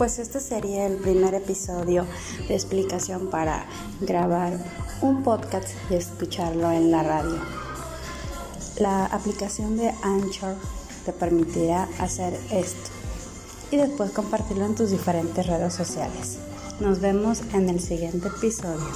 Pues este sería el primer episodio de explicación para grabar un podcast y escucharlo en la radio. La aplicación de Anchor te permitirá hacer esto y después compartirlo en tus diferentes redes sociales. Nos vemos en el siguiente episodio.